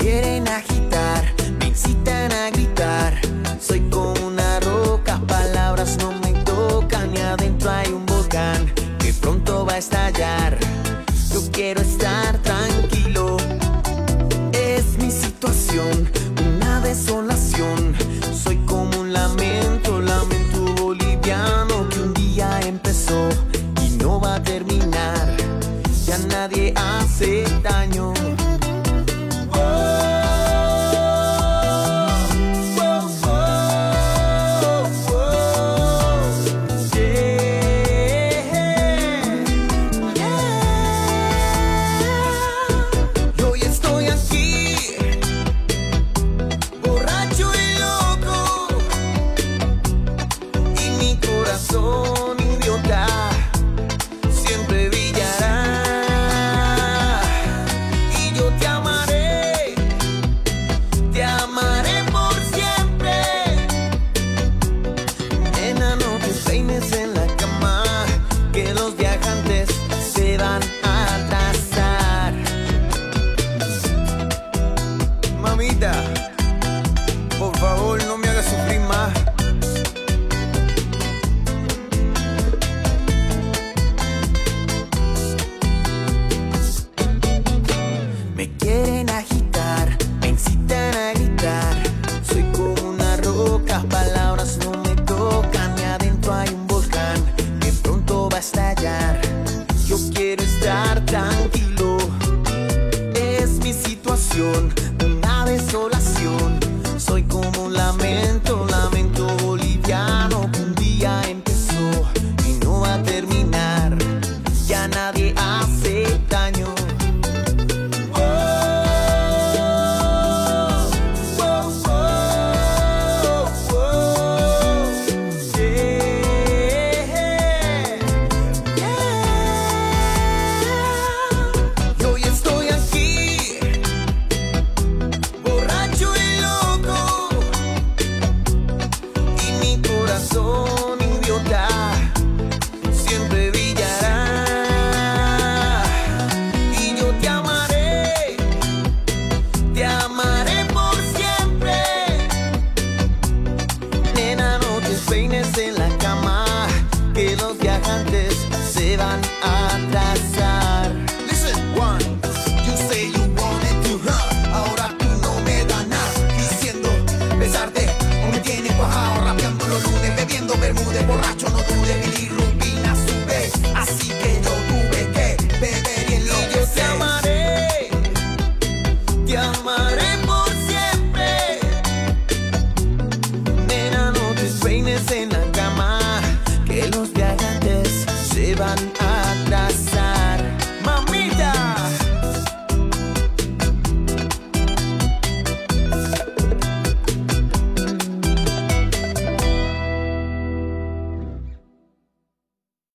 quieren agitar, me incitan a gritar. Soy como una roca, palabras no me tocan y adentro hay un volcán que pronto va a estallar. Yo quiero estar tranquilo, es mi situación, una desolación. Soy como un lamento, lamento boliviano que un día empezó y no va a terminar. Ya nadie hace estar tranquilo, es mi situación,